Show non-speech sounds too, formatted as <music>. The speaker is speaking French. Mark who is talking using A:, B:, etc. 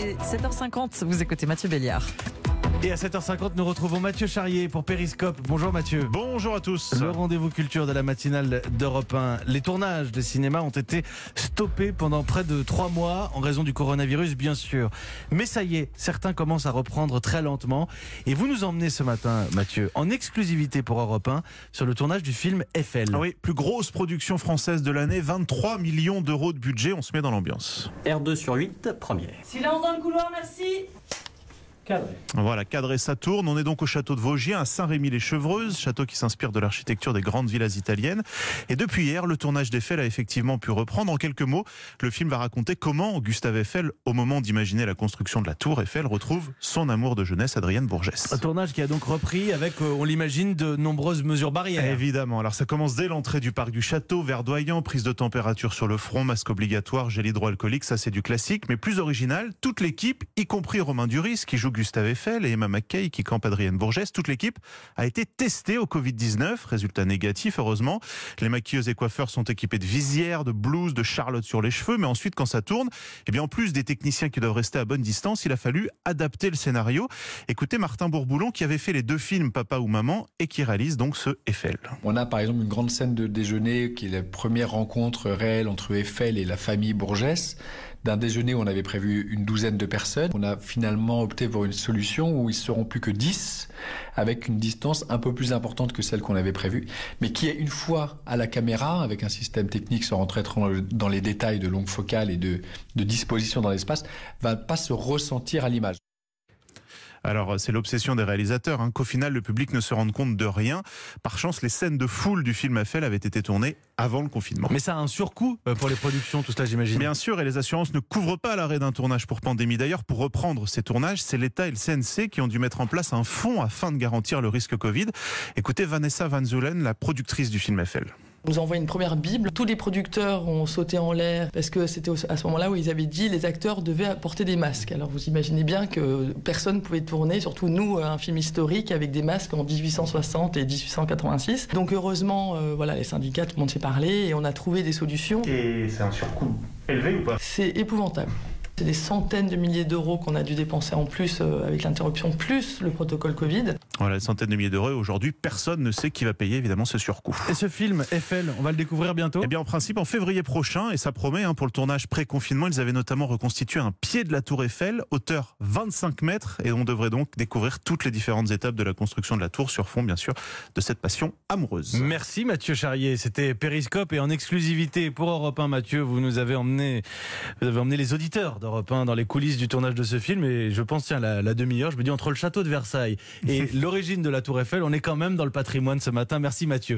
A: Il est 7h50, vous écoutez Mathieu Béliard.
B: Et à 7h50, nous retrouvons Mathieu Charrier pour Périscope. Bonjour Mathieu.
C: Bonjour à tous.
B: Le rendez-vous culture de la matinale d'Europe 1. Les tournages de cinéma ont été stoppés pendant près de trois mois en raison du coronavirus, bien sûr. Mais ça y est, certains commencent à reprendre très lentement. Et vous nous emmenez ce matin, Mathieu, en exclusivité pour Europe 1 sur le tournage du film Eiffel.
C: Ah oui, plus grosse production française de l'année, 23 millions d'euros de budget. On se met dans l'ambiance.
D: R2 sur 8, première.
E: Silence dans le couloir, merci.
C: Voilà, cadré ça tourne. On est donc au château de Vosgiens, à Saint-Rémy-les-Chevreuses, château qui s'inspire de l'architecture des grandes villas italiennes. Et depuis hier, le tournage d'Eiffel a effectivement pu reprendre. En quelques mots, le film va raconter comment Gustave Eiffel, au moment d'imaginer la construction de la tour Eiffel, retrouve son amour de jeunesse, Adrienne Bourgès.
B: Un tournage qui a donc repris avec, euh, on l'imagine, de nombreuses mesures barrières.
C: Évidemment. Alors ça commence dès l'entrée du parc du château, verdoyant, prise de température sur le front, masque obligatoire, gel hydroalcoolique, ça c'est du classique. Mais plus original, toute l'équipe, y compris Romain Duris qui joue Gustave Eiffel et Emma McKay qui campe Adrienne Bourgès, toute l'équipe a été testée au Covid-19. Résultat négatif, heureusement. Les maquilleuses et coiffeurs sont équipés de visières, de blouses, de charlotte sur les cheveux. Mais ensuite, quand ça tourne, eh bien, en plus des techniciens qui doivent rester à bonne distance, il a fallu adapter le scénario. Écoutez Martin Bourboulon qui avait fait les deux films Papa ou Maman et qui réalise donc ce Eiffel.
F: On a par exemple une grande scène de déjeuner qui est la première rencontre réelle entre Eiffel et la famille Bourgès. D'un déjeuner on avait prévu une douzaine de personnes, on a finalement opté pour une solution où ils seront plus que 10, avec une distance un peu plus importante que celle qu'on avait prévue, mais qui est une fois à la caméra, avec un système technique sans rentrer dans les détails de longue focale et de disposition dans l'espace, va pas se ressentir à l'image.
C: Alors c'est l'obsession des réalisateurs, hein, qu'au final le public ne se rende compte de rien. Par chance, les scènes de foule du film Eiffel avaient été tournées avant le confinement.
B: Mais ça a un surcoût euh, pour les productions, tout cela j'imagine.
C: Bien sûr, et les assurances ne couvrent pas l'arrêt d'un tournage pour pandémie. D'ailleurs, pour reprendre ces tournages, c'est l'État et le CNC qui ont dû mettre en place un fonds afin de garantir le risque Covid. Écoutez Vanessa Van Zulen, la productrice du film Eiffel.
E: Nous envoie une première Bible. Tous les producteurs ont sauté en l'air parce que c'était à ce moment-là où ils avaient dit les acteurs devaient porter des masques. Alors vous imaginez bien que personne ne pouvait tourner, surtout nous, un film historique avec des masques en 1860 et 1886. Donc heureusement, euh, voilà, les syndicats, tout le monde s'est parlé et on a trouvé des solutions.
C: Et c'est un surcoût élevé ou pas?
E: C'est épouvantable. C'est des centaines de milliers d'euros qu'on a dû dépenser en plus euh, avec l'interruption, plus le protocole Covid.
C: Voilà, des centaines de milliers d'euros. Aujourd'hui, personne ne sait qui va payer évidemment ce surcoût.
B: Et ce film, Eiffel, on va le découvrir bientôt
C: Eh bien, en principe, en février prochain, et ça promet, hein, pour le tournage pré-confinement, ils avaient notamment reconstitué un pied de la tour Eiffel, hauteur 25 mètres, et on devrait donc découvrir toutes les différentes étapes de la construction de la tour sur fond, bien sûr, de cette passion amoureuse.
B: Merci Mathieu Charrier, c'était Périscope et en exclusivité pour Europe 1, Mathieu, vous nous avez emmené, vous avez emmené les auditeurs d'Europe 1 dans les coulisses du tournage de ce film, et je pense, tiens, la, la demi-heure, je me dis entre le château de Versailles et <laughs> l'origine de la tour Eiffel, on est quand même dans le patrimoine ce matin. Merci Mathieu.